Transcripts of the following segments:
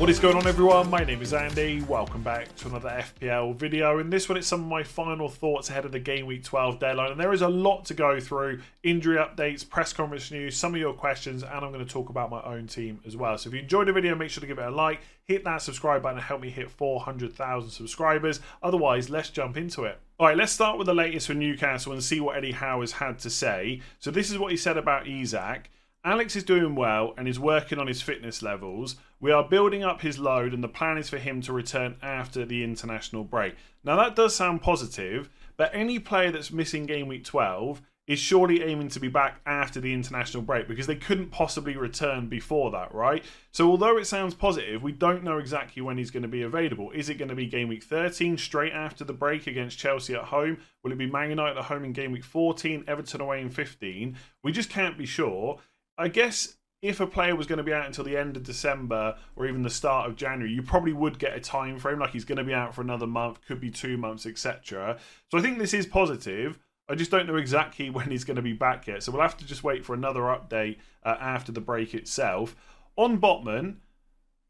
What is going on everyone? My name is Andy. Welcome back to another FPL video. In this one it's some of my final thoughts ahead of the game week 12 deadline and there is a lot to go through. Injury updates, press conference news, some of your questions and I'm going to talk about my own team as well. So if you enjoyed the video make sure to give it a like, hit that subscribe button and help me hit 400,000 subscribers. Otherwise let's jump into it. Alright, let's start with the latest for Newcastle and see what Eddie Howe has had to say. So this is what he said about Isak. Alex is doing well and is working on his fitness levels. We are building up his load, and the plan is for him to return after the international break. Now, that does sound positive, but any player that's missing game week 12 is surely aiming to be back after the international break because they couldn't possibly return before that, right? So, although it sounds positive, we don't know exactly when he's going to be available. Is it going to be game week 13 straight after the break against Chelsea at home? Will it be Man United at home in game week 14, Everton away in 15? We just can't be sure. I guess if a player was going to be out until the end of December or even the start of January, you probably would get a time frame like he's going to be out for another month, could be two months, etc. So I think this is positive. I just don't know exactly when he's going to be back yet. So we'll have to just wait for another update uh, after the break itself. On Botman,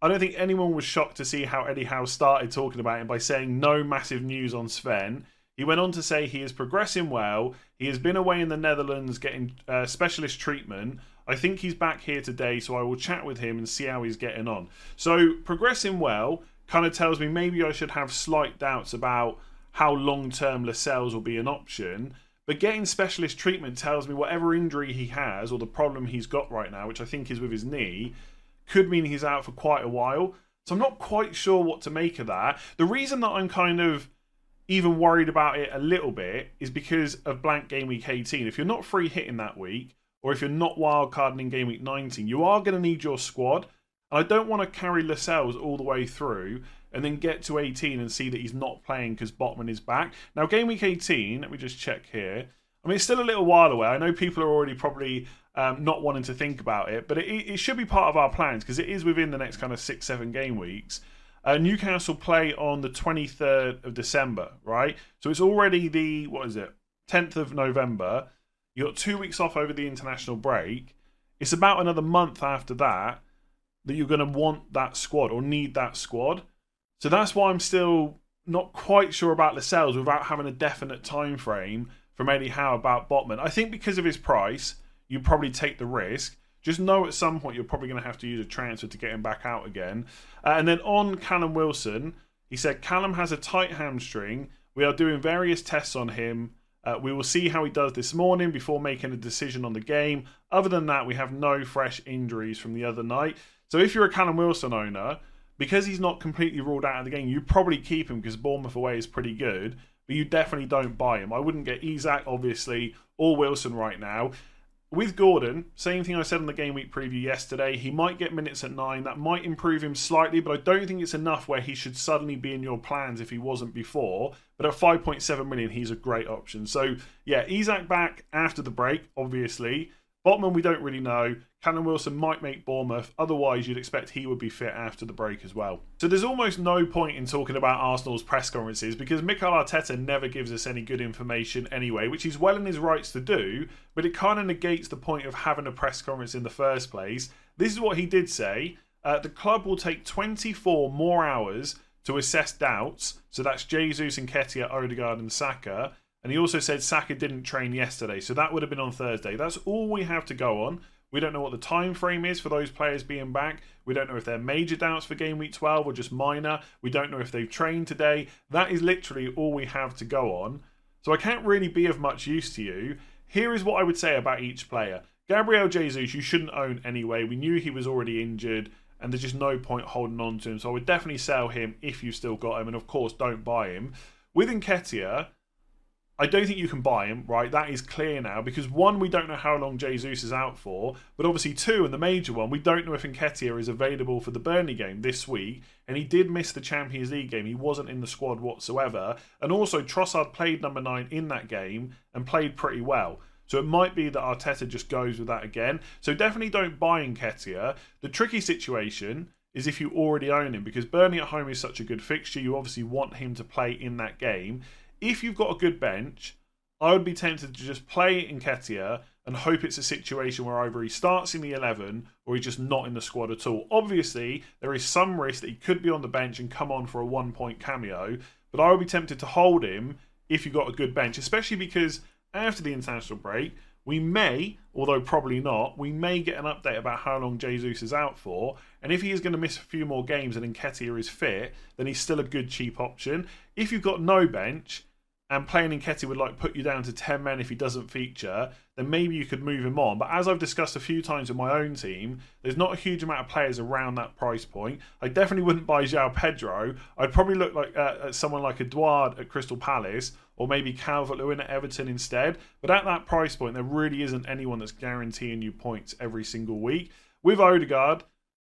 I don't think anyone was shocked to see how Eddie Howe started talking about him by saying no massive news on Sven. He went on to say he is progressing well. He has been away in the Netherlands getting uh, specialist treatment. I think he's back here today, so I will chat with him and see how he's getting on. So, progressing well kind of tells me maybe I should have slight doubts about how long term Lascelles will be an option. But getting specialist treatment tells me whatever injury he has or the problem he's got right now, which I think is with his knee, could mean he's out for quite a while. So I'm not quite sure what to make of that. The reason that I'm kind of even worried about it a little bit is because of blank game week 18. If you're not free hitting that week, or if you're not wildcarding in game week 19, you are going to need your squad. And I don't want to carry Lascelles all the way through and then get to 18 and see that he's not playing because Botman is back. Now, game week 18, let me just check here. I mean, it's still a little while away. I know people are already probably um, not wanting to think about it, but it, it should be part of our plans because it is within the next kind of six, seven game weeks. Uh, Newcastle play on the 23rd of December, right? So it's already the, what is it, 10th of November. You got two weeks off over the international break. It's about another month after that that you're going to want that squad or need that squad. So that's why I'm still not quite sure about Lascelles without having a definite time frame from Eddie Howe about Botman. I think because of his price, you probably take the risk. Just know at some point you're probably going to have to use a transfer to get him back out again. Uh, and then on Callum Wilson, he said Callum has a tight hamstring. We are doing various tests on him uh, we will see how he does this morning before making a decision on the game. Other than that, we have no fresh injuries from the other night. So if you're a Callum Wilson owner, because he's not completely ruled out of the game, you probably keep him because Bournemouth away is pretty good, but you definitely don't buy him. I wouldn't get Isak, obviously, or Wilson right now. With Gordon, same thing I said in the game week preview yesterday. He might get minutes at nine. That might improve him slightly, but I don't think it's enough where he should suddenly be in your plans if he wasn't before. But at 5.7 million, he's a great option. So, yeah, Isak back after the break, obviously. Botman, we don't really know. Callum Wilson might make Bournemouth. Otherwise, you'd expect he would be fit after the break as well. So there's almost no point in talking about Arsenal's press conferences because Mikel Arteta never gives us any good information anyway, which he's well in his rights to do, but it kind of negates the point of having a press conference in the first place. This is what he did say. Uh, the club will take 24 more hours to assess doubts. So that's Jesus and Nketiah, Odegaard and Saka. And he also said Saka didn't train yesterday, so that would have been on Thursday. That's all we have to go on. We don't know what the time frame is for those players being back. We don't know if they're major doubts for game week 12 or just minor. We don't know if they've trained today. That is literally all we have to go on. So I can't really be of much use to you. Here is what I would say about each player. Gabriel Jesus, you shouldn't own anyway. We knew he was already injured, and there's just no point holding on to him. So I would definitely sell him if you've still got him, and of course, don't buy him. With Nketiah, I don't think you can buy him, right? That is clear now because one, we don't know how long Jesus is out for, but obviously two, and the major one, we don't know if Nketiah is available for the Burnley game this week, and he did miss the Champions League game. He wasn't in the squad whatsoever, and also Trossard played number nine in that game and played pretty well. So it might be that Arteta just goes with that again. So definitely don't buy Nketiah. The tricky situation is if you already own him because Burnley at home is such a good fixture. You obviously want him to play in that game if you've got a good bench, I would be tempted to just play Nketiah and hope it's a situation where either he starts in the 11 or he's just not in the squad at all. Obviously, there is some risk that he could be on the bench and come on for a one point cameo, but I would be tempted to hold him if you've got a good bench, especially because after the international break, we may, although probably not, we may get an update about how long Jesus is out for. And if he is going to miss a few more games and Nketiah is fit, then he's still a good cheap option. If you've got no bench, and playing in Nketiah would like put you down to 10 men if he doesn't feature, then maybe you could move him on. But as I've discussed a few times with my own team, there's not a huge amount of players around that price point. I definitely wouldn't buy João Pedro. I'd probably look like uh, at someone like Edouard at Crystal Palace or maybe Calvert-Lewin at Everton instead. But at that price point, there really isn't anyone that's guaranteeing you points every single week. With Odegaard,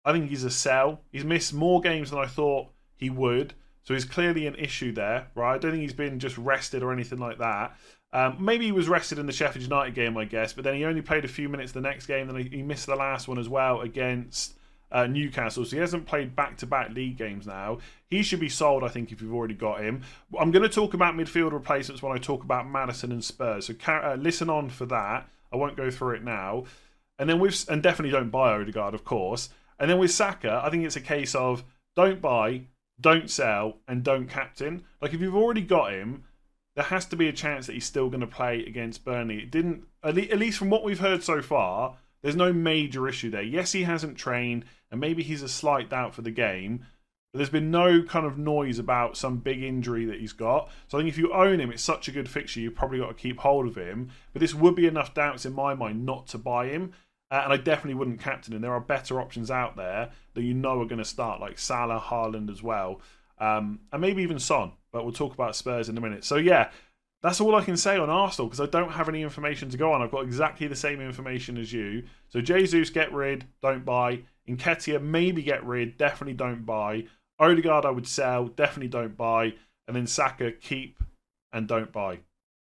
I think he's a sell. He's missed more games than I thought he would. So he's clearly an issue there, right? I don't think he's been just rested or anything like that. Um, maybe he was rested in the Sheffield United game, I guess, but then he only played a few minutes the next game. Then he missed the last one as well against uh, Newcastle. So he hasn't played back to back league games now. He should be sold, I think, if you've already got him. I'm going to talk about midfield replacements when I talk about Maddison and Spurs. So uh, listen on for that. I won't go through it now. And then with and definitely don't buy Odegaard, of course. And then with Saka, I think it's a case of don't buy, don't sell, and don't captain. Like if you've already got him, there has to be a chance that he's still going to play against Burnley. It didn't, at least from what we've heard so far, there's no major issue there. Yes, he hasn't trained, and maybe he's a slight doubt for the game. But there's been no kind of noise about some big injury that he's got. So I think if you own him, it's such a good fixture, you've probably got to keep hold of him. But this would be enough doubts in my mind not to buy him. Uh, and I definitely wouldn't captain him. There are better options out there that you know are going to start, like Salah, Haaland as well, um, and maybe even Son. But we'll talk about Spurs in a minute. So yeah, that's all I can say on Arsenal because I don't have any information to go on. I've got exactly the same information as you. So Jesus, get rid, don't buy. Nketiah, maybe get rid, definitely don't buy. Odegaard, I would sell, definitely don't buy. And then Saka, keep and don't buy.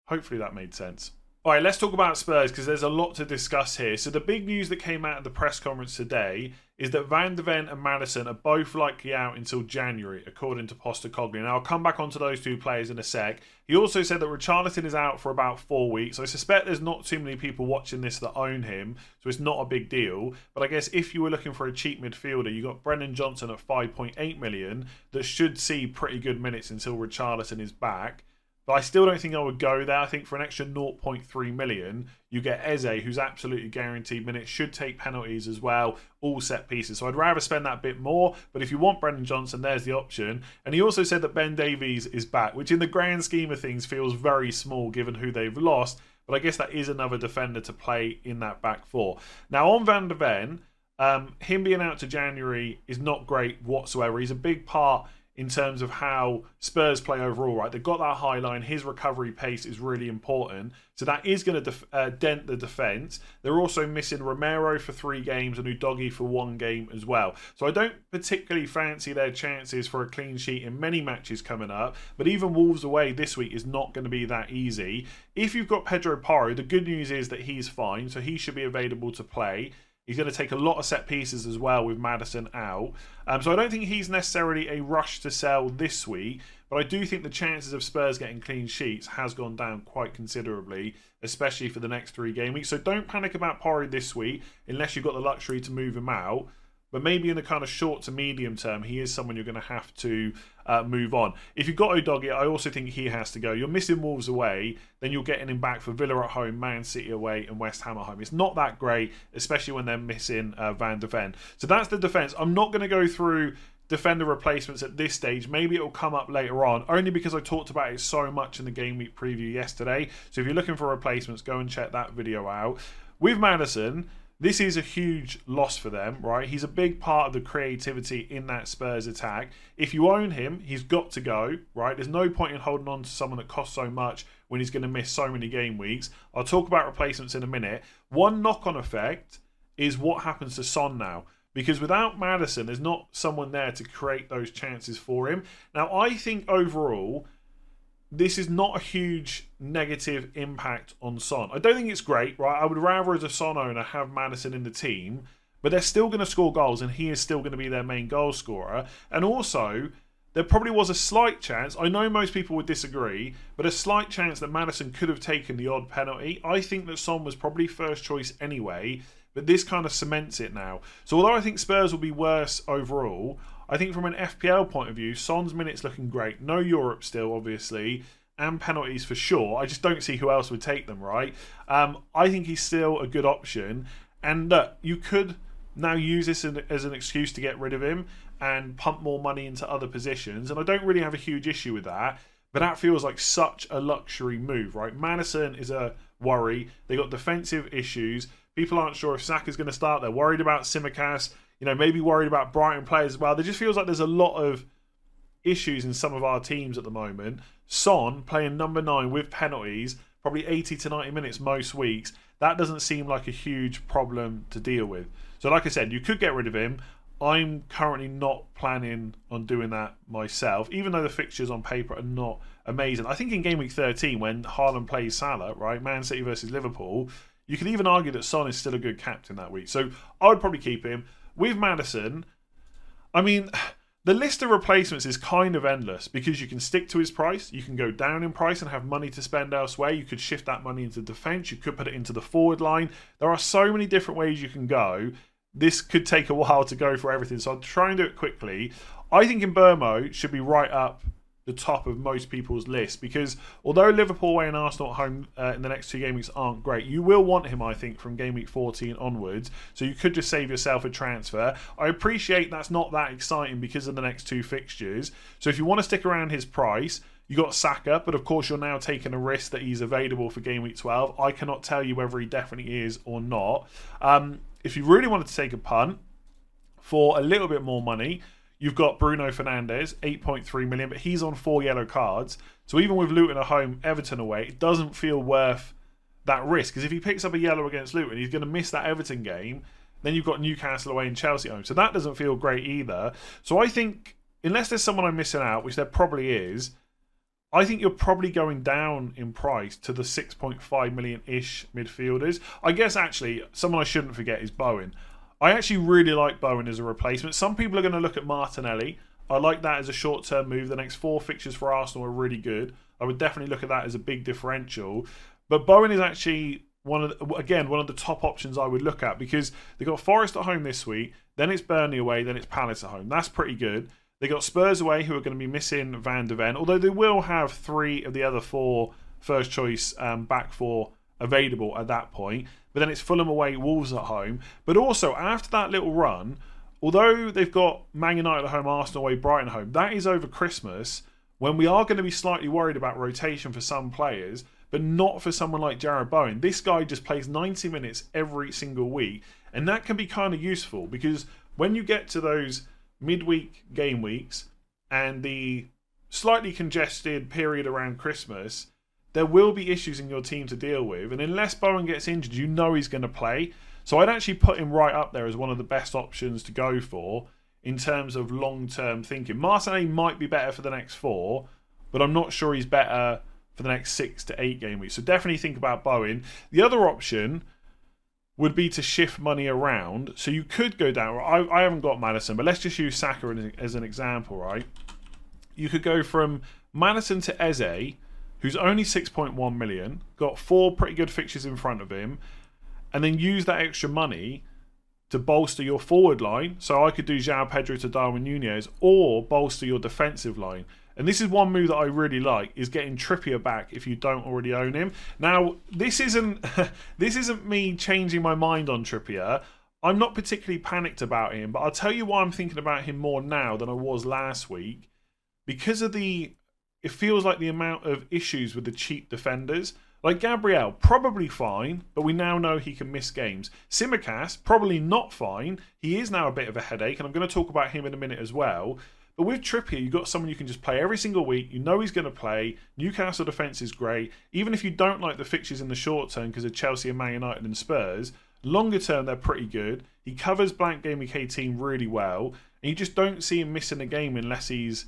Hopefully that made sense. All right, let's talk about Spurs because there's a lot to discuss here. So the big news that came out of the press conference today is that Van de Ven and Maddison are both likely out until January, according to Postecoglou. Now I'll come back onto those two players in a sec. He also said that Richarlison is out for about four weeks. I suspect there's not too many people watching this that own him, so it's not a big deal. But I guess if you were looking for a cheap midfielder, you got Brennan Johnson at 5.8 million that should see pretty good minutes until Richarlison is back. But I still don't think I would go there. I think for an extra 0.3 million, you get Eze, who's absolutely guaranteed minutes, should take penalties as well, all set pieces. So I'd rather spend that bit more. But if you want Brendan Johnson, there's the option. And he also said that Ben Davies is back, which in the grand scheme of things feels very small given who they've lost. But I guess that is another defender to play in that back four. Now on Van de Ven, um, him being out to January is not great whatsoever. He's a big part in terms of how Spurs play overall, right? They've got that high line. His recovery pace is really important. So that is going to def- uh, dent the defence. They're also missing Romero for three games and Udogie for one game as well. So I don't particularly fancy their chances for a clean sheet in many matches coming up. But even Wolves away this week is not going to be that easy. If you've got Pedro Porro, the good news is that he's fine. So he should be available to play. He's going to take a lot of set pieces as well with Maddison out. Um, so I don't think he's necessarily a rush to sell this week, but I do think the chances of Spurs getting clean sheets has gone down quite considerably, especially for the next three game weeks. So don't panic about Porro this week unless you've got the luxury to move him out. but maybe in the kind of short to medium term, he is someone you're going to have to uh, move on. If you've got Udogie, I also think he has to go. You're missing Wolves away, then you're getting him back for Villa at home, Man City away, and West Ham at home. It's not that great, especially when they're missing uh, Van de Ven. So that's the defence. I'm not going to go through defender replacements at this stage. Maybe it will come up later on, only because I talked about it so much in the game week preview yesterday. So if you're looking for replacements, go and check that video out. With Maddison, this is a huge loss for them, right? He's a big part of the creativity in that Spurs attack. If you own him, he's got to go, right? There's no point in holding on to someone that costs so much when he's going to miss so many game weeks. I'll talk about replacements in a minute. One knock on effect is what happens to Son now. Because without Maddison, there's not someone there to create those chances for him. Now, I think overall, this is not a huge negative impact on Son. I don't think it's great, right? I would rather, as a Son owner, have Maddison in the team, but they're still going to score goals, and he is still going to be their main goal scorer. And also, there probably was a slight chance. I know most people would disagree, but a slight chance that Maddison could have taken the odd penalty. I think that Son was probably first choice anyway, but this kind of cements it now. So although I think Spurs will be worse overall, I think from an FPL point of view, Son's minutes looking great. No Europe still, obviously, and penalties for sure. I just don't see who else would take them, right? Um, I think he's still a good option. And you could now use this as an excuse to get rid of him and pump more money into other positions. And I don't really have a huge issue with that. But that feels like such a luxury move, right? Maddison is a worry. They got defensive issues. People aren't sure if Saka's going to start. They're worried about Tsimikas you know, maybe worried about Brighton players as well. There just feels like there's a lot of issues in some of our teams at the moment. Son playing number nine with penalties, probably 80 to 90 minutes most weeks. That doesn't seem like a huge problem to deal with. So, like I said, you could get rid of him. I'm currently not planning on doing that myself, even though the fixtures on paper are not amazing. I think in game week 13, when Haaland plays Salah, right, Man City versus Liverpool, you could even argue that Son is still a good captain that week. So I would probably keep him with Maddison, I mean, the list of replacements is kind of endless because you can stick to his price, you can go down in price and have money to spend elsewhere. You could shift that money into defence, you could put it into the forward line. There are so many different ways you can go. This could take a while to go for everything, so I'll try and do it quickly. I think Mbeumo should be right up the top of most people's list because although Liverpool away and Arsenal at home uh, in the next two game weeks aren't great, you will want him, I think, from game week 14 onwards. So you could just save yourself a transfer. I appreciate that's not that exciting because of the next two fixtures. So if you want to stick around his price, you got Saka, but of course you're now taking a risk that he's available for game week 12. I cannot tell you whether he definitely is or not. Um, if you really wanted to take a punt for a little bit more money, You've got Bruno Fernandes, 8.3 million, but he's on four yellow cards. So even with Luton at home, Everton away, it doesn't feel worth that risk. Because if he picks up a yellow against Luton, he's going to miss that Everton game. Then you've got Newcastle away and Chelsea home. So that doesn't feel great either. So I think, unless there's someone I'm missing out, which there probably is, I think you're probably going down in price to the 6.5 million ish midfielders. I guess actually, someone I shouldn't forget is Bowen. I actually really like Bowen as a replacement. Some people are going to look at Martinelli. I like that as a short term move. The next four fixtures for Arsenal are really good. I would definitely look at that as a big differential. But Bowen is actually one of the, again one of the top options I would look at because they got Forest at home this week, then it's Burnley away, then it's Palace at home. That's pretty good. They got Spurs away, who are going to be missing Van de Ven, although they will have three of the other four first choice um, back four available at that point but then it's Fulham away, Wolves at home. But also, after that little run, although they've got Man United at home, Arsenal away, Brighton home, that is over Christmas when we are going to be slightly worried about rotation for some players, but not for someone like Jarrod Bowen. This guy just plays 90 minutes every single week, and that can be kind of useful because when you get to those midweek game weeks and the slightly congested period around Christmas, there will be issues in your team to deal with. And unless Bowen gets injured, you know he's going to play. So I'd actually put him right up there as one of the best options to go for in terms of long term thinking. Martinelli might be better for the next four, but I'm not sure he's better for the next six to eight game weeks. So definitely think about Bowen. The other option would be to shift money around. So you could go down. I, I haven't got Maddison, but let's just use Saka as an example, right? You could go from Maddison to Eze who's only 6.1 million, got four pretty good fixtures in front of him, and then use that extra money to bolster your forward line. So I could do João Pedro to Darwin Nunez or bolster your defensive line. And this is one move that I really like is getting Trippier back if you don't already own him. Now, this isn't this isn't me changing my mind on Trippier. I'm not particularly panicked about him, but I'll tell you why I'm thinking about him more now than I was last week. Because of the it feels like the amount of issues with the cheap defenders. Like Gabriel, probably fine, but we now know he can miss games. Tsimikas, probably not fine. He is now a bit of a headache, and I'm going to talk about him in a minute as well. But with Trippier, you've got someone you can just play every single week. You know he's going to play. Newcastle defence is great. Even if you don't like the fixtures in the short term because of Chelsea and Man United and Spurs, longer term they're pretty good. He covers blank game week 18 really well, and you just don't see him missing a game unless he's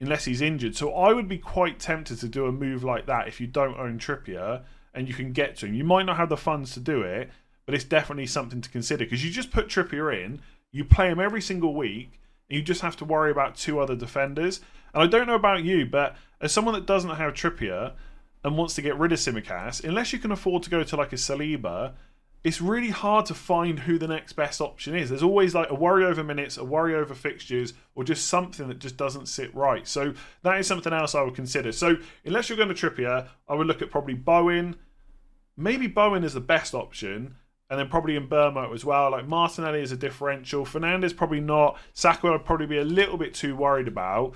unless he's injured. So I would be quite tempted to do a move like that if you don't own Trippier and you can get to him. You might not have the funds to do it, but it's definitely something to consider because you just put Trippier in, you play him every single week and you just have to worry about two other defenders. And I don't know about you, but as someone that doesn't have Trippier and wants to get rid of Tsimikas, unless you can afford to go to like a Saliba, it's really hard to find who the next best option is. There's always like a worry over minutes, a worry over fixtures, or just something that just doesn't sit right. So that is something else I would consider. So unless you're going to Trippier, I would look at probably Bowen. Maybe Bowen is the best option and then probably in Mbeumo as well. Like Martinelli is a differential. Fernandes probably not. Saka I'd probably be a little bit too worried about.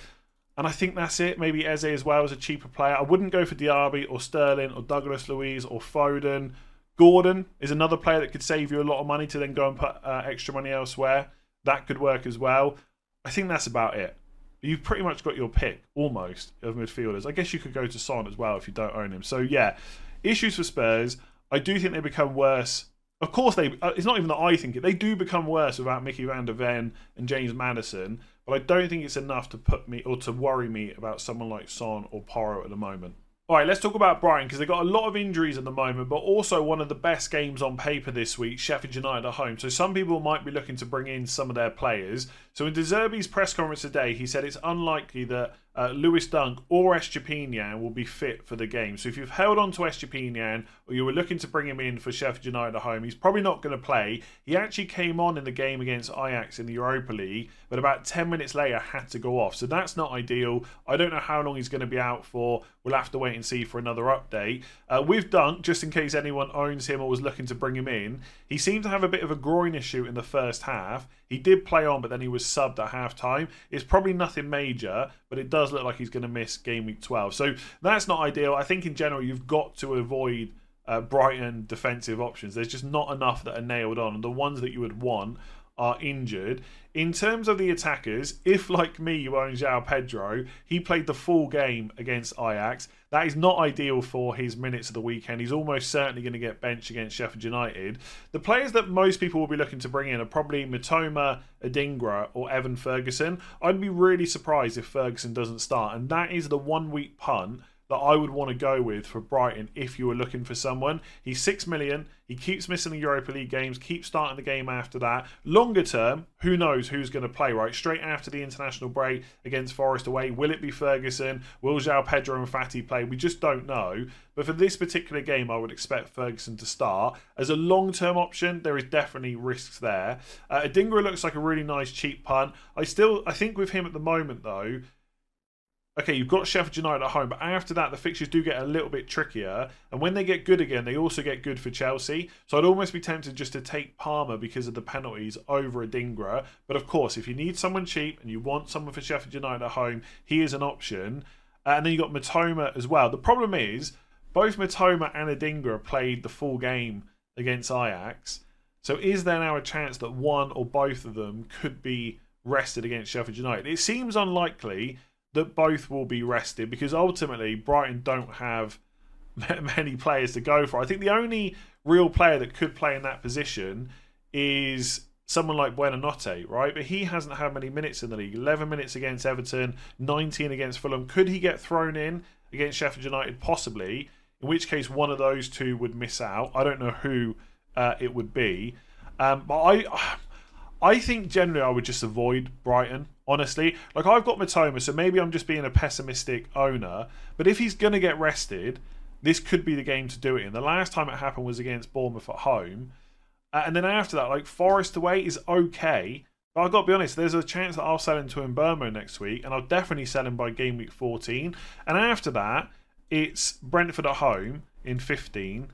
And I think that's it. Maybe Eze as well as a cheaper player. I wouldn't go for Diaby or Sterling or Douglas Luiz or Foden. Gordon is another player that could save you a lot of money to then go and put uh, extra money elsewhere. That could work as well. I think that's about it. You've pretty much got your pick almost of midfielders. I guess you could go to Son as well if you don't own him. So yeah, issues for Spurs. I do think they become worse of course, they. Uh, it's not even that I think it. They do become worse without Micky Van de Ven and James Maddison. but I don't think it's enough to put me or to worry me about someone like Son or Porro at the moment. All right, let's talk about Brighton because they've got a lot of injuries at the moment, but also one of the best games on paper this week, Sheffield United at home. So some people might be looking to bring in some of their players. So in De Zerbi's press conference today, he said it's unlikely that uh, Lewis Dunk or Estupiñán will be fit for the game. So if you've held on to Estupiñán or you were looking to bring him in for Sheffield United at home, he's probably not going to play. He actually came on in the game against Ajax in the Europa League, but about 10 minutes later had to go off. So that's not ideal. I don't know how long he's going to be out for. We'll have to wait and see for another update. Uh, with Dunk, just in case anyone owns him or was looking to bring him in, he seemed to have a bit of a groin issue in the first half. He did play on, but then he was subbed at half time. It's probably nothing major, but it does look like he's going to miss game week 12. So that's not ideal. I think in general, you've got to avoid uh, Brighton defensive options. There's just not enough that are nailed on. And the ones that you would want are injured. In terms of the attackers, if like me you own João Pedro, he played the full game against Ajax. That is not ideal for his minutes of the weekend. He's almost certainly going to get benched against Sheffield United. The players that most people will be looking to bring in are probably Mitoma, Adingra, or Evan Ferguson. I'd be really surprised if Ferguson doesn't start, and that is the one week punt that I would want to go with for Brighton if you were looking for someone. He's six million. He keeps missing the Europa League games, keeps starting the game after that. Longer term, who knows who's going to play, right? Straight after the international break against Forest away, will it be Ferguson? Will João Pedro and Fati play? We just don't know. But for this particular game, I would expect Ferguson to start. As a long term option, there is definitely risks there. Uh, Adingra looks like a really nice cheap punt. I still, I think with him at the moment, though, okay, you've got Sheffield United at home, but after that, the fixtures do get a little bit trickier. And when they get good again, they also get good for Chelsea. So I'd almost be tempted just to take Palmer because of the penalties over Adingra. But of course, if you need someone cheap and you want someone for Sheffield United at home, he is an option. Uh, and then you've got Mitoma as well. The problem is, both Mitoma and Adingra played the full game against Ajax. So is there now a chance that one or both of them could be rested against Sheffield United? It seems unlikely that both will be rested because ultimately Brighton don't have many players to go for. I think the only real player that could play in that position is someone like Buonanotte, right? But he hasn't had many minutes in the league. 11 minutes against Everton, 19 against Fulham. Could he get thrown in against Sheffield United? Possibly. In which case, one of those two would miss out. I don't know who uh, it would be. Um, but I, I think generally I would just avoid Brighton honestly. Like I've got Mitoma, so maybe I'm just being a pessimistic owner. But if he's going to get rested, this could be the game to do it in. The last time it happened was against Bournemouth at home. Uh, and then after that, like Forest away is okay. But I've got to be honest, there's a chance that I'll sell him to Mbeumo next week, and I'll definitely sell him by game week 14. And after that, it's Brentford at home in 15,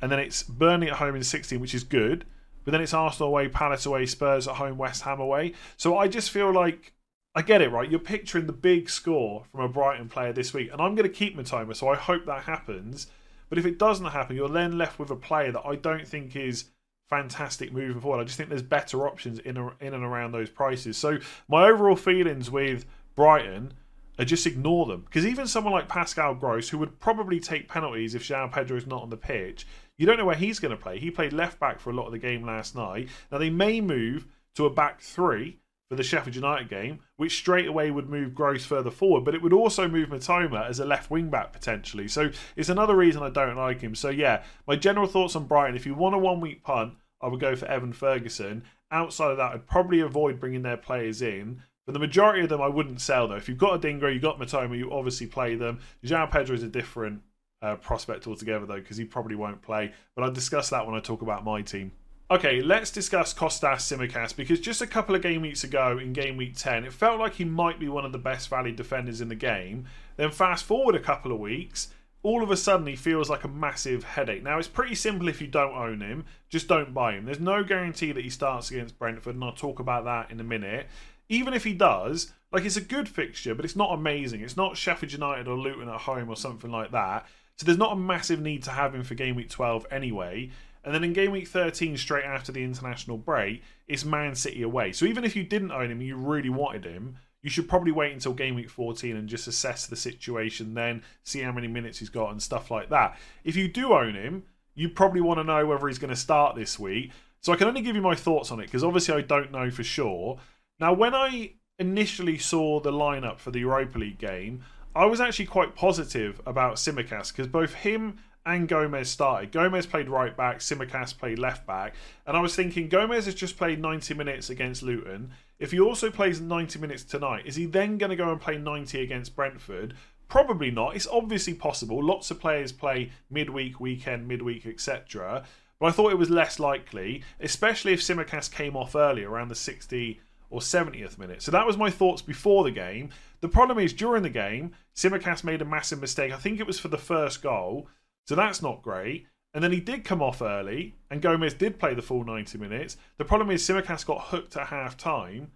and then it's Burnley at home in 16, which is good. But then it's Arsenal away, Palace away, Spurs at home, West Ham away. So I just feel like I get it, right? You're picturing the big score from a Brighton player this week, and I'm going to keep Mitoma, so I hope that happens. But if it doesn't happen, you're then left with a player that I don't think is fantastic moving forward. I just think there's better options in in and around those prices. So my overall feelings with Brighton are just ignore them because even someone like Pascal Gross, who would probably take penalties if João Pedro is not on the pitch, you don't know where he's going to play. He played left back for a lot of the game last night. Now they may move to a back three for the Sheffield United game, which straight away would move Gross further forward, but it would also move Mitoma as a left wing back potentially. So it's another reason I don't like him. So yeah, my general thoughts on Brighton: if you want a one week punt, I would go for Evan Ferguson. Outside of that, I'd probably avoid bringing their players in. For the majority of them, I wouldn't sell though. If you've got Adingra, you've got Mitoma, you obviously play them. João Pedro is a different uh, prospect altogether though, because he probably won't play. But I'll discuss that when I talk about my team. Okay, let's discuss Kostas Tsimikas because just a couple of game weeks ago in game week 10, it felt like he might be one of the best value defenders in the game. Then fast forward a couple of weeks, all of a sudden he feels like a massive headache. Now, it's pretty simple if you don't own him, just don't buy him. There's no guarantee that he starts against Brentford, and I'll talk about that in a minute. Even if he does, like it's a good fixture, but it's not amazing. It's not Sheffield United or Luton at home or something like that. So there's not a massive need to have him for game week 12 anyway. And then in game week 13, straight after the international break, it's Man City away. So even if you didn't own him, and you really wanted him, you should probably wait until game week 14 and just assess the situation then, see how many minutes he's got and stuff like that. If you do own him, you probably want to know whether he's going to start this week. So I can only give you my thoughts on it because obviously I don't know for sure. Now, when I initially saw the lineup for the Europa League game, I was actually quite positive about Tsimikas because both him and Gomez started. Gomez played right back, Tsimikas played left back, and I was thinking Gomez has just played 90 minutes against Luton. If he also plays 90 minutes tonight, is he then going to go and play 90 against Brentford? Probably not. It's obviously possible. Lots of players play midweek, weekend, midweek, etc. But I thought it was less likely, especially if Tsimikas came off early around the 60 or 70th minute. So that was my thoughts before the game. The problem is during the game, Tsimikas made a massive mistake. I think it was for the first goal. So that's not great. And then he did come off early, and Gomez did play the full 90 minutes. The problem is Tsimikas got hooked at half time,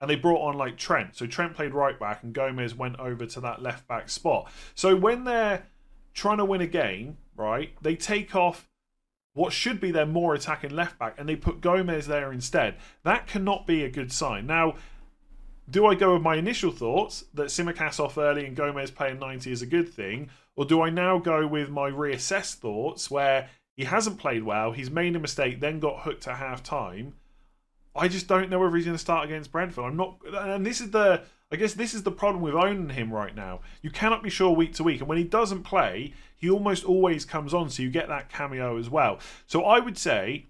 and they brought on like Trent. So Trent played right back, and Gomez went over to that left back spot. So when they're trying to win a game, right, they take off what should be their more attacking left back, and they put Gomez there instead. That cannot be a good sign. Now, do I go with my initial thoughts that Tsimikas off early and Gomez playing 90 is a good thing? Or do I now go with my reassessed thoughts where he hasn't played well, he's made a mistake, then got hooked at half time? I just don't know whether he's going to start against Brentford. I'm not, and this is the, I guess this is the problem with owning him right now. You cannot be sure week to week, and when he doesn't play, he almost always comes on, so you get that cameo as well. So I would say,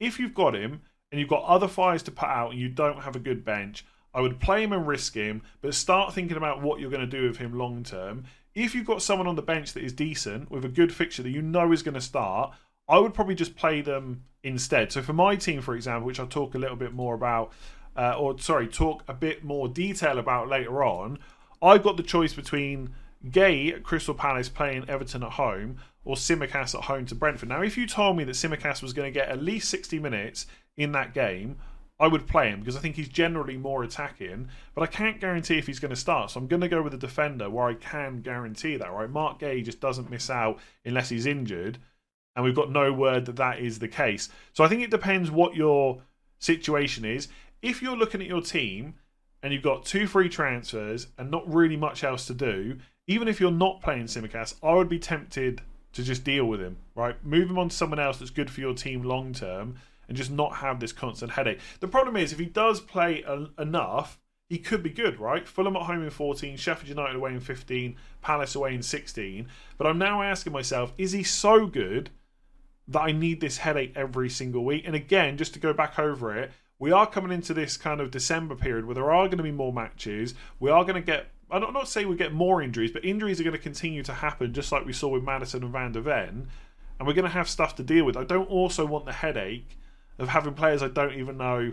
if you've got him and you've got other fires to put out, and you don't have a good bench, I would play him and risk him, but start thinking about what you're going to do with him long term. If you've got someone on the bench that is decent with a good fixture that you know is going to start, I would probably just play them instead. So for my team, for example, which I'll talk a little bit more about, uh, or sorry, talk a bit more detail about later on, I've got the choice between Guehi at Crystal Palace playing Everton at home or Tsimikas at home to Brentford. Now, if you told me that Tsimikas was going to get at least 60 minutes in that game, I would play him because I think he's generally more attacking, but I can't guarantee if he's going to start. So I'm going to go with a defender where I can guarantee that, right? Marc Guehi just doesn't miss out unless he's injured, and we've got no word that that is the case. So I think it depends what your situation is. If you're looking at your team and you've got two free transfers and not really much else to do, even if you're not playing Tsimikas, I would be tempted to just deal with him, right? Move him on to someone else that's good for your team long term and just not have this constant headache. The problem is, if he does play a- enough, he could be good, right? Fulham at home in 14, Sheffield United away in 15, Palace away in 16. But I'm now asking myself, is he so good that I need this headache every single week? And again, just to go back over it, we are coming into this kind of December period where there are going to be more matches. We are going to get, I'm not, not saying we get more injuries, but injuries are going to continue to happen, just like we saw with Maddison and Van de Ven. And we're going to have stuff to deal with. I don't also want the headache of having players I don't even know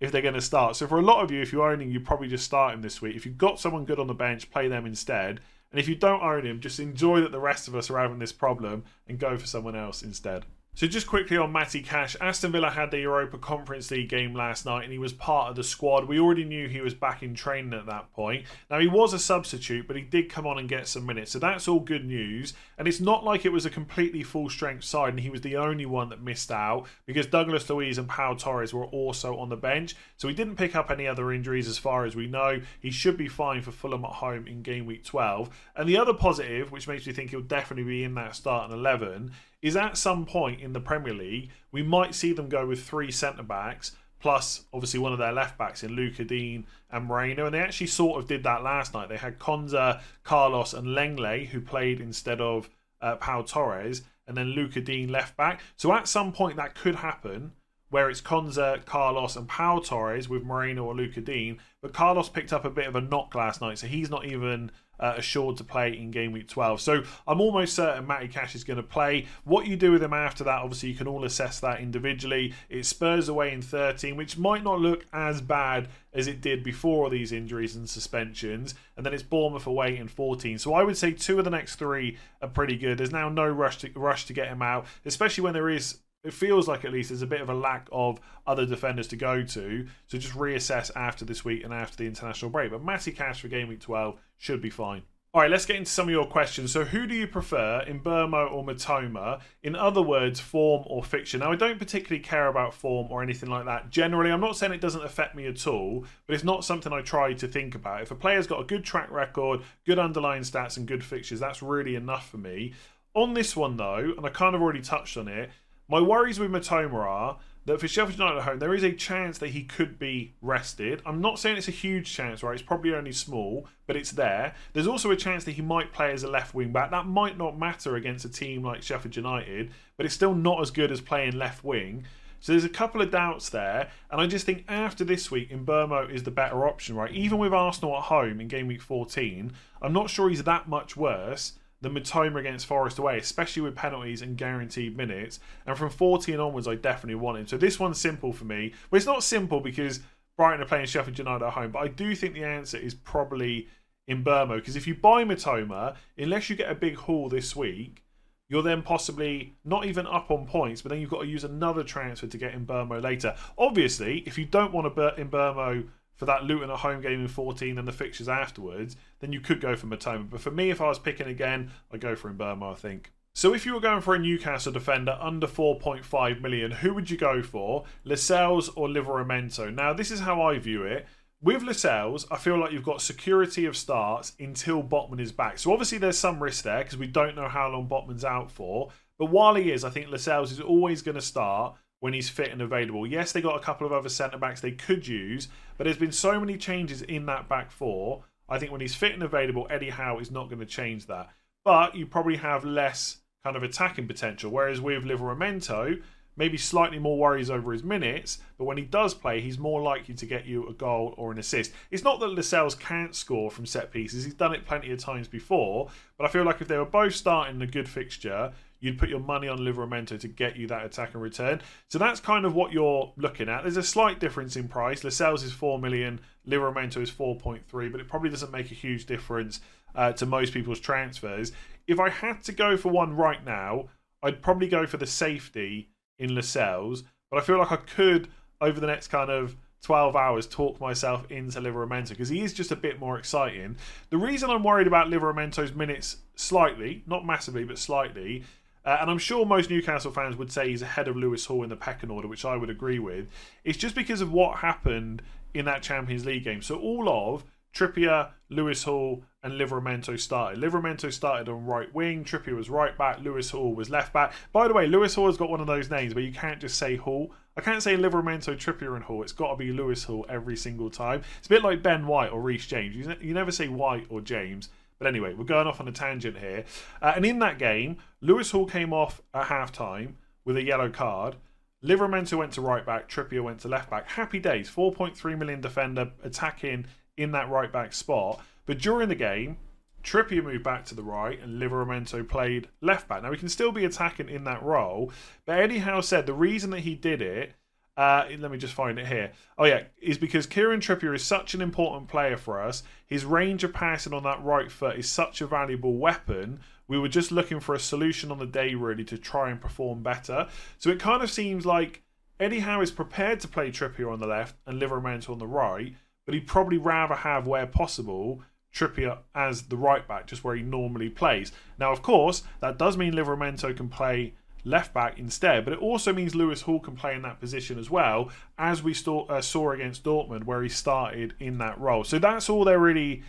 if they're going to start. So for a lot of you, if you're owning, you probably just start him this week. If you've got someone good on the bench, play them instead. And if you don't own him, just enjoy that the rest of us are having this problem and go for someone else instead. So just quickly on Matty Cash, Aston Villa had the Europa Conference League game last night and he was part of the squad. We already knew he was back in training at that point. Now he was a substitute, but he did come on and get some minutes. So that's all good news. And it's not like it was a completely full strength side and he was the only one that missed out because Douglas Luiz and Pau Torres were also on the bench. So he didn't pick up any other injuries as far as we know. He should be fine for Fulham at home in game week 12. And the other positive, which makes me think he'll definitely be in that starting 11, is at some point in the Premier League, we might see them go with three centre backs plus obviously one of their left backs in Lucas Digne and Moreno. And they actually sort of did that last night. They had Konsa, Carlos, and Lenglet who played instead of uh, Pau Torres, and then Lucas Digne left back. So at some point that could happen where it's Konsa, Carlos, and Pau Torres with Moreno or Lucas Digne. But Carlos picked up a bit of a knock last night, so he's not even uh, assured to play in game week 12. So I'm almost certain Matty Cash is going to play. What you do with him after that, obviously, you can all assess that individually. It Spurs away in 13, which might not look as bad as it did before all these injuries and suspensions. And then it's Bournemouth away in 14. So I would say two of the next three are pretty good. There's now no rush to, rush to get him out, especially when there is it feels like at least there's a bit of a lack of other defenders to go to. So just reassess after this week and after the international break. But Matty Cash for game week 12 should be fine. All right, let's get into some of your questions. So, who do you prefer, Mbeumo or Mitoma? In other words, form or fiction? Now, I don't particularly care about form or anything like that. Generally, I'm not saying it doesn't affect me at all, but it's not something I try to think about. If a player's got a good track record, good underlying stats, and good fixtures, that's really enough for me. On this one, though, and I kind of already touched on it, my worries with Mitoma are that for Sheffield United at home, there is a chance that he could be rested. I'm not saying it's a huge chance, right? It's probably only small, but it's there. There's also a chance that he might play as a left wing back. That might not matter against a team like Sheffield United, but it's still not as good as playing left wing. So there's a couple of doubts there, and I just think after this week, Mbeumo is the better option, right? Even with Arsenal at home in game week 14, I'm not sure he's that much worse the Mitoma against Forest away, especially with penalties and guaranteed minutes. And from 14 onwards, I definitely want him. So this one's simple for me. Well, it's not simple because Brighton are playing Sheffield United at home, but I do think the answer is probably Mbeumo. Because if you buy Mitoma, unless you get a big haul this week, you're then possibly not even up on points, but then you've got to use another transfer to get Mbeumo later. Obviously, if you don't want to Mbeumo for that Luton at home game in 14 and the fixtures afterwards, then you could go for Mitoma. But for me, if I was picking again, I'd go for Mbeumo, I think. So if you were going for a Newcastle defender under 4.5 million, who would you go for? Lascelles or Livramento? Now, this is how I view it. With Lascelles, I feel like you've got security of starts until Botman is back. So obviously there's some risk there because we don't know how long Botman's out for. But while he is, I think Lascelles is always going to start when he's fit and available. Yes, they got a couple of other centre backs they could use, but there's been so many changes in that back four. I think when he's fit and available, Eddie Howe is not going to change that. But you probably have less kind of attacking potential. Whereas with Livramento, maybe slightly more worries over his minutes, but when he does play, he's more likely to get you a goal or an assist. It's not that Lascelles can't score from set pieces, he's done it plenty of times before, but I feel like if they were both starting a good fixture, you'd put your money on Livramento to get you that attack and return. So that's kind of what you're looking at. There's a slight difference in price. Lascelles is 4 million, Livramento is 4.3, but it probably doesn't make a huge difference uh, to most people's transfers. If I had to go for one right now, I'd probably go for the safety in Lascelles, but I feel like I could, over the next kind of 12 hours talk myself into Livramento because he is just a bit more exciting. The reason I'm worried about Livramento's minutes slightly, not massively, but slightly, uh, and I'm sure most Newcastle fans would say he's ahead of Lewis Hall in the pecking order, which I would agree with. It's just because of what happened in that Champions League game. So all of Trippier, Lewis Hall, and Livramento started. Livramento started on right wing, Trippier was right back, Lewis Hall was left back. By the way, Lewis Hall has got one of those names where you can't just say Hall. I can't say Livramento, Trippier, and Hall. It's got to be Lewis Hall every single time. It's a bit like Ben White or Reece James. You, you never say White or James. But anyway, we're going off on a tangent here. Uh, and in that game, Lewis Hall came off at half time with a yellow card. Livramento went to right back, Trippier went to left back. Happy days, 4.3 million defender attacking in that right back spot. But during the game, Trippier moved back to the right and Livramento played left back. Now, he can still be attacking in that role, but Eddie Howe said the reason that he did it Uh, let me just find it here. Oh yeah, is because Kieran Trippier is such an important player for us. His range of passing on that right foot is such a valuable weapon. We were just looking for a solution on the day really to try and perform better. So it kind of seems like Eddie Howe is prepared to play Trippier on the left and Livramento on the right, but he'd probably rather have, where possible, Trippier as the right back, just where he normally plays. Now, of course, that does mean Livramento can play left back instead, but it also means Lewis Hall can play in that position as well, as we uh, saw against Dortmund, where he started in that role. So that's all there really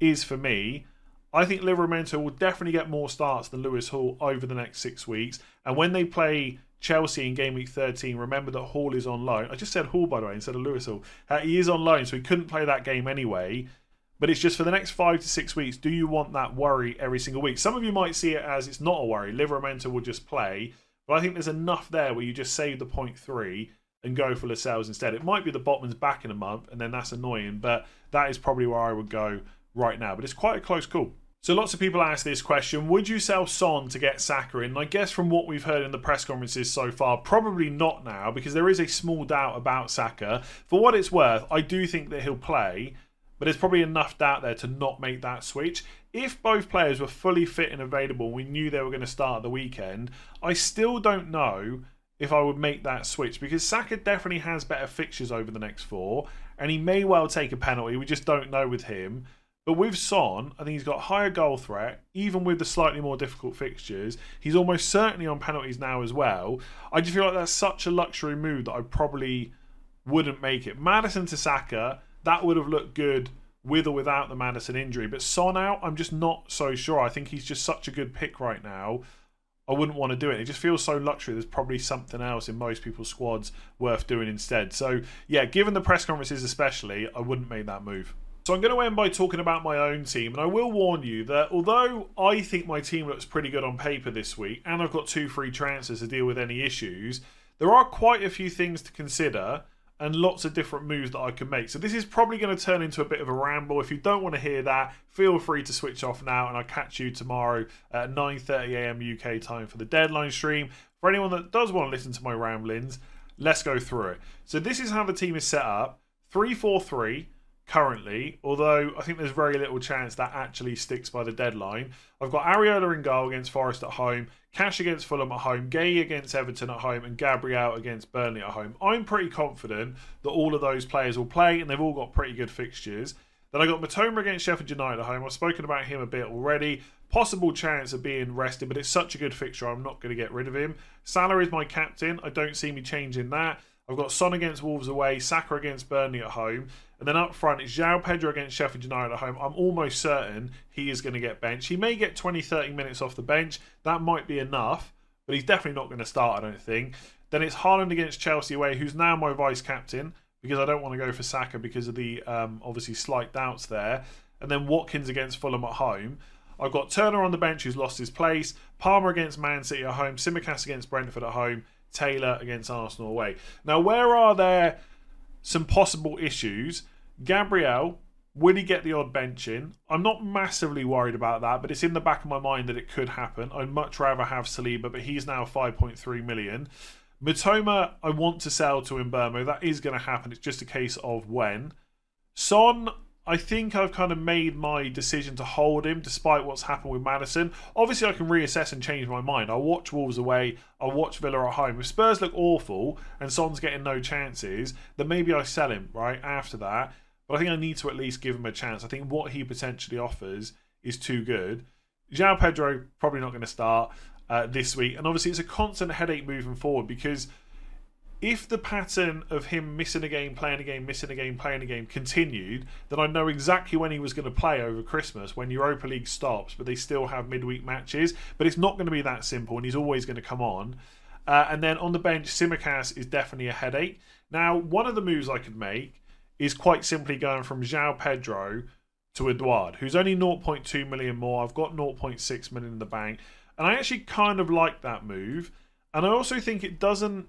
is for me. I think Livramento will definitely get more starts than Lewis Hall over the next six weeks. And when they play Chelsea in game week 13, remember that Hall is on loan. I just said Hall, by the way, instead of Lewis Hall. Uh, he is on loan, so he couldn't play that game anyway. But it's just for the next five to six weeks, do you want that worry every single week? Some of you might see it as it's not a worry. Livramento will just play. But I think there's enough there where you just save the point three and go for Lascelles instead. It might be the Botman's back in a month, and then that's annoying, but that is probably where I would go right now. But it's quite a close call. So lots of people ask this question: Would you sell Son to get Saka in? And I guess from what we've heard in the press conferences so far, probably not now because there is a small doubt about Saka. For what it's worth, I do think that he'll play, but there's probably enough doubt there to not make that switch. If both players were fully fit and available, we knew they were going to start the weekend. I still don't know if I would make that switch because Saka definitely has better fixtures over the next four, and he may well take a penalty. We just don't know with him. But with Son, I think he's got higher goal threat, even with the slightly more difficult fixtures. He's almost certainly on penalties now as well. I just feel like that's such a luxury move that I probably wouldn't make it. Maddison to Saka, that would have looked good with or without the Maddison injury. But Son out, I'm just not so sure. I think he's just such a good pick right now. I wouldn't want to do it. It just feels so luxury. There's probably something else in most people's squads worth doing instead. So, yeah, given the press conferences especially, I wouldn't make that move. So I'm going to end by talking about my own team, and I will warn you that although I think my team looks pretty good on paper this week, and I've got two free transfers to deal with any issues, there are quite a few things to consider and lots of different moves that I can make. So this is probably going to turn into a bit of a ramble. If you don't want to hear that, feel free to switch off now, and I'll catch you tomorrow at 9:30 a.m. UK time for the deadline stream. For anyone that does want to listen to my ramblings, let's go through it. So this is how the team is set up: three-four-three currently, although I think there's very little chance that actually sticks by the deadline. I've got Areola in goal against Forest at home, Cash against Fulham at home, Guehi against Everton at home, and Gabriel against Burnley at home. I'm pretty confident that all of those players will play, and they've all got pretty good fixtures. Then I got Mitoma against Sheffield United at home. I've spoken about him a bit already. Possible chance of being rested, but it's such a good fixture, I'm not going to get rid of him. Salah is my captain. I don't see me changing that. I've got Son against Wolves away, Saka against Burnley at home. And then up front, it's João Pedro against Sheffield United at home. I'm almost certain he is going to get benched. He may get 20, 30 minutes off the bench. That might be enough, but he's definitely not going to start, I don't think. Then it's Haaland against Chelsea away, who's now my vice captain because I don't want to go for Saka because of the um, obviously slight doubts there. And then Watkins against Fulham at home. I've got Turner on the bench who's lost his place, Palmer against Man City at home, Tsimikas against Brentford at home, Taylor against Arsenal away. Now, where are there some possible issues. Gabriel, will he get the odd bench in? I'm not massively worried about that, but it's in the back of my mind that it could happen. I'd much rather have Saliba, but he's now 5.3 million. Mitoma, I want to sell to Mbeumo. That is going to happen. It's just a case of when. Son, I think I've kind of made my decision to hold him despite what's happened with Maddison. Obviously, I can reassess and change my mind. I'll watch Wolves away, I'll watch Villa at home. If Spurs look awful and Son's getting no chances, then maybe I sell him right after that. But I think I need to at least give him a chance. I think what he potentially offers is too good. João Pedro probably not going to start uh, this week, and obviously it's a constant headache moving forward because if the pattern of him missing a game, playing a game, missing a game, playing a game continued, then I know exactly when he was going to play over Christmas when Europa League stops, but they still have midweek matches. But it's not going to be that simple, and he's always going to come on. Uh, and then on the bench, Tsimikas is definitely a headache. Now, one of the moves I could make is quite simply going from João Pedro to Edouard, who's only 0.2 million more. I've got 0.6 million in the bank. And I actually kind of like that move. And I also think it doesn't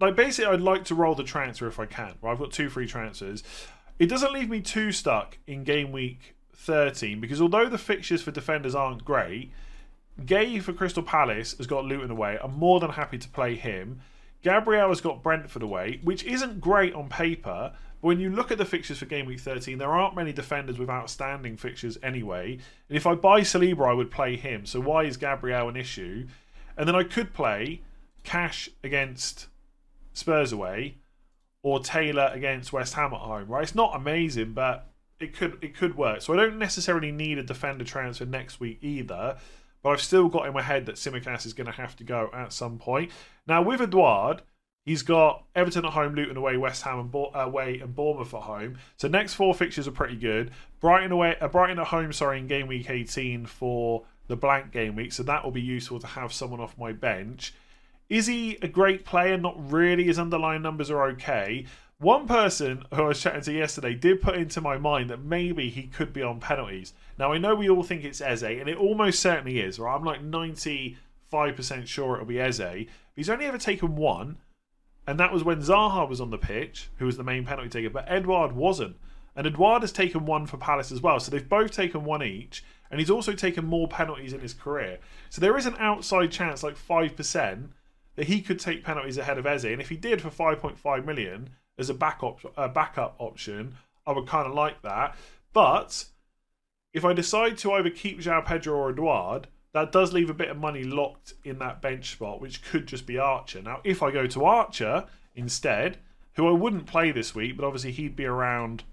like basically I'd like to roll the transfer if I can. Right? I've got two free transfers. It doesn't leave me too stuck in game week 13 because although the fixtures for defenders aren't great, Guehi for Crystal Palace has got Luton away. I'm more than happy to play him. Gabriel has got Brentford away, which isn't great on paper. But when you look at the fixtures for game week 13, there aren't many defenders with outstanding fixtures anyway. And if I buy Saliba, I would play him. So why is Gabriel an issue? And then I could play Cash against Spurs away or Taylor against West Ham at home. Right? It's not amazing, but it could it could work. So I don't necessarily need a defender transfer next week either. But I've still got in my head that Tsimikas is going to have to go at some point. Now with Edouard, he's got Everton at home, Luton away, West Ham and Bo- away, and Bournemouth at home. So next four fixtures are pretty good. Brighton away, uh, Brighton at home, sorry, in game week 18 for the blank game week. So that will be useful to have someone off my bench. Is he a great player? Not really. His underlying numbers are okay. One person who I was chatting to yesterday did put into my mind that maybe he could be on penalties. Now I know we all think it's Eze, and it almost certainly is. Right? I'm like 95% sure it'll be Eze. He's only ever taken one, and that was when Zaha was on the pitch, who was the main penalty taker, but Edouard wasn't. And Edouard has taken one for Palace as well. So they've both taken one each, and he's also taken more penalties in his career. So there is an outside chance, like 5%, that he could take penalties ahead of Eze. And if he did for 5.5 million, as a backup a backup option, I would kind of like that. But if I decide to either keep João Pedro or Edouard, that does leave a bit of money locked in that bench spot, which could just be Archer. Now, if I go to Archer instead, who I wouldn't play this week, but obviously he'd be around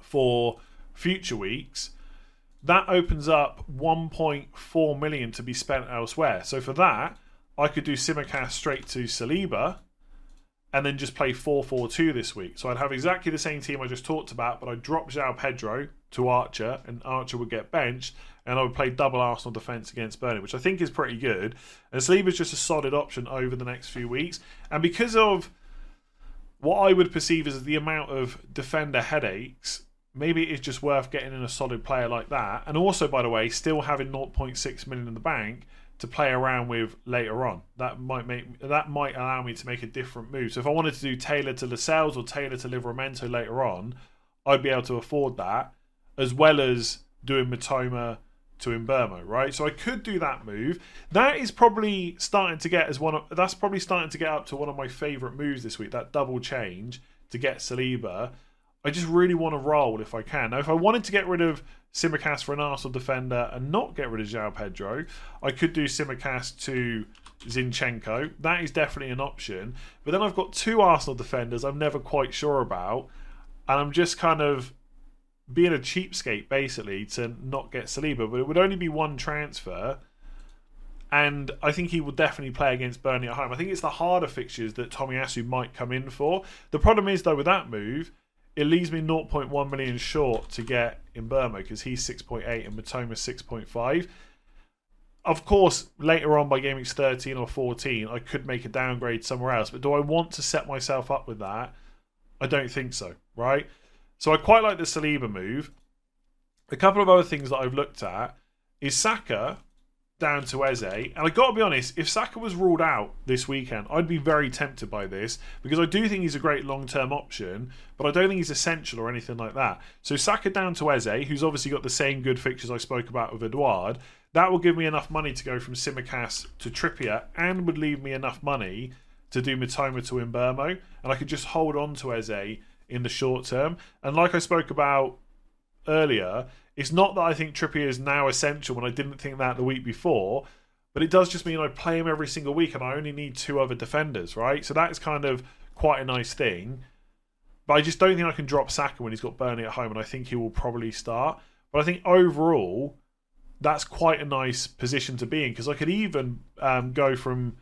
for future weeks, that opens up 1.4 million to be spent elsewhere. So for that, I could do Tsimikas straight to Saliba and then just play 4-4-2 this week. So I'd have exactly the same team I just talked about, but I'd drop João Pedro to Archer, and Archer would get benched, and I would play double Arsenal defence against Burnley, which I think is pretty good. And Saliba's just a solid option over the next few weeks. And because of what I would perceive as the amount of defender headaches, maybe it's just worth getting in a solid player like that. And also, by the way, still having 0.6 million in the bank to play around with later on. That might make that might allow me to make a different move. So if I wanted to do Taylor to Lascelles or Taylor to Livramento later on, I'd be able to afford that, as well as doing Mitoma to Mbeumo, right? So I could do that move. That is probably starting to get as one of that's probably starting to get up to one of my favourite moves this week. That double change to get Saliba. I just really want to roll if I can. Now, if I wanted to get rid of Tsimikas for an Arsenal defender and not get rid of João Pedro, I could do Tsimikas to Zinchenko. That is definitely an option. But then I've got two Arsenal defenders I'm never quite sure about, and I'm just kind of being a cheapskate basically to not get Saliba. But it would only be one transfer. And I think he will definitely play against Burnley at home. I think it's the harder fixtures that Tomiyasu might come in for. The problem is, though, with that move, it leaves me 0.1 million short to get Mbeumo because he's 6.8 and Mitoma 6.5. Of course, later on by game weeks 13 or 14, I could make a downgrade somewhere else. But do I want to set myself up with that? I don't think so, right? So I quite like the Saliba move. A couple of other things that I've looked at is Saka down to Eze. And I got to be honest, if Saka was ruled out this weekend, I'd be very tempted by this because I do think he's a great long term option, but I don't think he's essential or anything like that. So Saka down to Eze, who's obviously got the same good fixtures I spoke about with Edouard, that will give me enough money to go from Tsimikas to Trippier and would leave me enough money to do Mitoma to Mbeumo. And I could just hold on to Eze in the short term. And like I spoke about earlier, it's not that I think Trippier is now essential when I didn't think that the week before, but it does just mean I play him every single week and I only need two other defenders, right? So that is kind of quite a nice thing. But I just don't think I can drop Saka when he's got Burnley at home, and I think he will probably start. But I think overall, that's quite a nice position to be in because I could even um, go from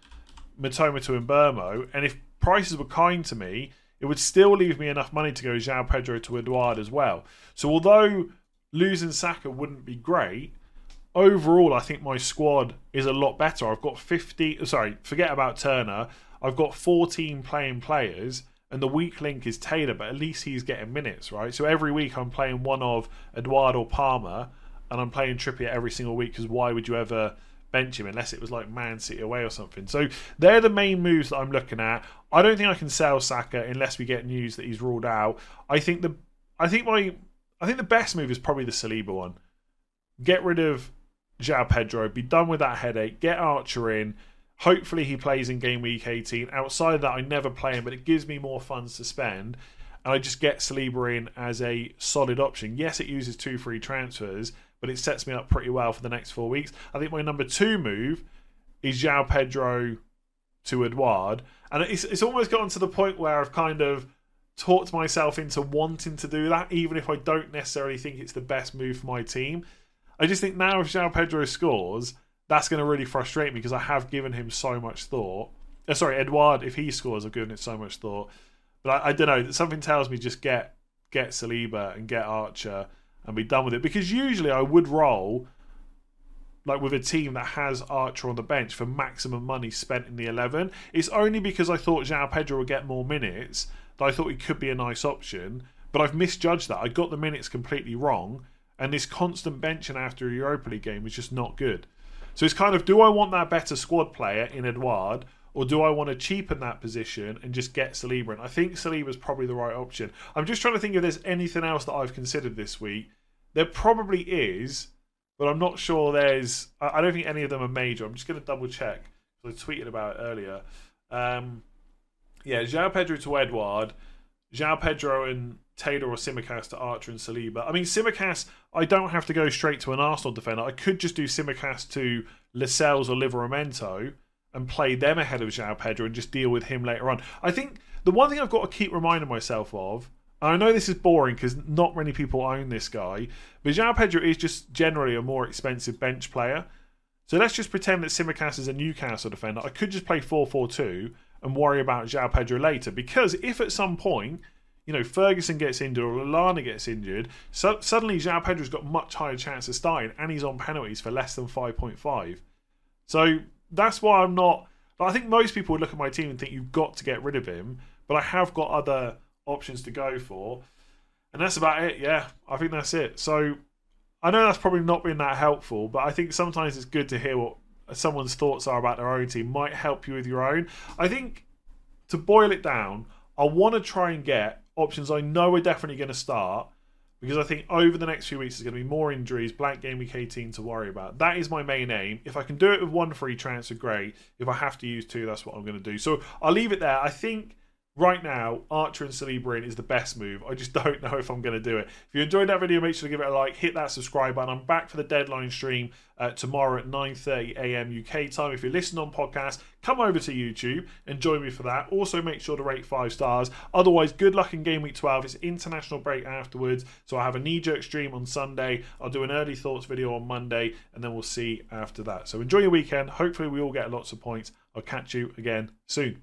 Mitoma to Mbeumo, and if prices were kind to me, it would still leave me enough money to go João Pedro to Edouard as well. So although losing Saka wouldn't be great. Overall, I think my squad is a lot better. I've got 50, sorry, forget about Turner. I've got 14 playing players, and the weak link is Taylor, but at least he's getting minutes, right? So every week I'm playing one of Eduardo or Palmer, and I'm playing Trippier every single week because why would you ever bench him unless it was like Man City away or something? So they're the main moves that I'm looking at. I don't think I can sell Saka unless we get news that he's ruled out. I think the I think my I think the best move is probably the Saliba one. Get rid of João Pedro, be done with that headache, get Archer in, Hopefully, he plays in game week 18. Outside of that, I never play him, but it gives me more funds to spend. And I just get Saliba in as a solid option. Yes, it uses two free transfers, but it sets me up pretty well for the next four weeks. I think my number two move is João Pedro to Edouard. And it's, it's almost gotten to the point where I've kind of talked myself into wanting to do that, even if I don't necessarily think it's the best move for my team. I just think now if João Pedro scores, that's going to really frustrate me because I have given him so much thought. Uh, sorry, Edouard, if he scores, I've given it so much thought. But I, I don't know. Something tells me just get get Saliba and get Archer and be done with it. Because usually I would roll like with a team that has Archer on the bench for maximum money spent in the 11. It's only because I thought João Pedro would get more minutes that I thought he could be a nice option. But I've misjudged that. I got the minutes completely wrong. And this constant benching after a Europa League game is just not good. So it's kind of do I want that better squad player in Edouard or do I want to cheapen that position and just get Saliba And I think Saliba is probably the right option. I'm just trying to think if there's anything else that I've considered this week. There probably is, but I'm not sure there's. I don't think any of them are major. I'm just going to double check. I tweeted about it earlier. Um, yeah, João Pedro to Edouard, João Pedro and Taylor or Tsimikas to Archer and Saliba. I mean, Tsimikas, I don't have to go straight to an Arsenal defender. I could just do Tsimikas to Lascelles or Livramento and play them ahead of João Pedro and just deal with him later on. I think the one thing I've got to keep reminding myself of, and I know this is boring because not many people own this guy, but João Pedro is just generally a more expensive bench player. So let's just pretend that Tsimikas is a Newcastle defender. I could just play 4 4 2 and worry about João Pedro later because if at some point you know, Ferguson gets injured or Lallana gets injured, so suddenly João Pedro's got much higher chance of starting and he's on penalties for less than 5.5. So that's why I'm not. I think most people would look at my team and think you've got to get rid of him, but I have got other options to go for. And that's about it, yeah. I think that's it. So I know that's probably not been that helpful, but I think sometimes it's good to hear what someone's thoughts are about their own team. Might help you with your own. I think to boil it down, I want to try and get options I know are definitely going to start because I think over the next few weeks there's going to be more injuries, blank game week 18 to worry about. That is my main aim. If I can do it with one free transfer, great. If I have to use two, that's what I'm going to do. So I'll leave it there. I think right now, Archer and Saliba in is the best move. I just don't know if I'm going to do it. If you enjoyed that video, make sure to give it a like, hit that subscribe button. I'm back for the deadline stream uh, tomorrow at 9:30 a.m. UK time. If you're listening on podcast, come over to YouTube and join me for that. Also, make sure to rate five stars. Otherwise, good luck in game week 12. It's international break afterwards, so I have a knee-jerk stream on Sunday. I'll do an early thoughts video on Monday, and then we'll see after that. So enjoy your weekend. Hopefully, we all get lots of points. I'll catch you again soon.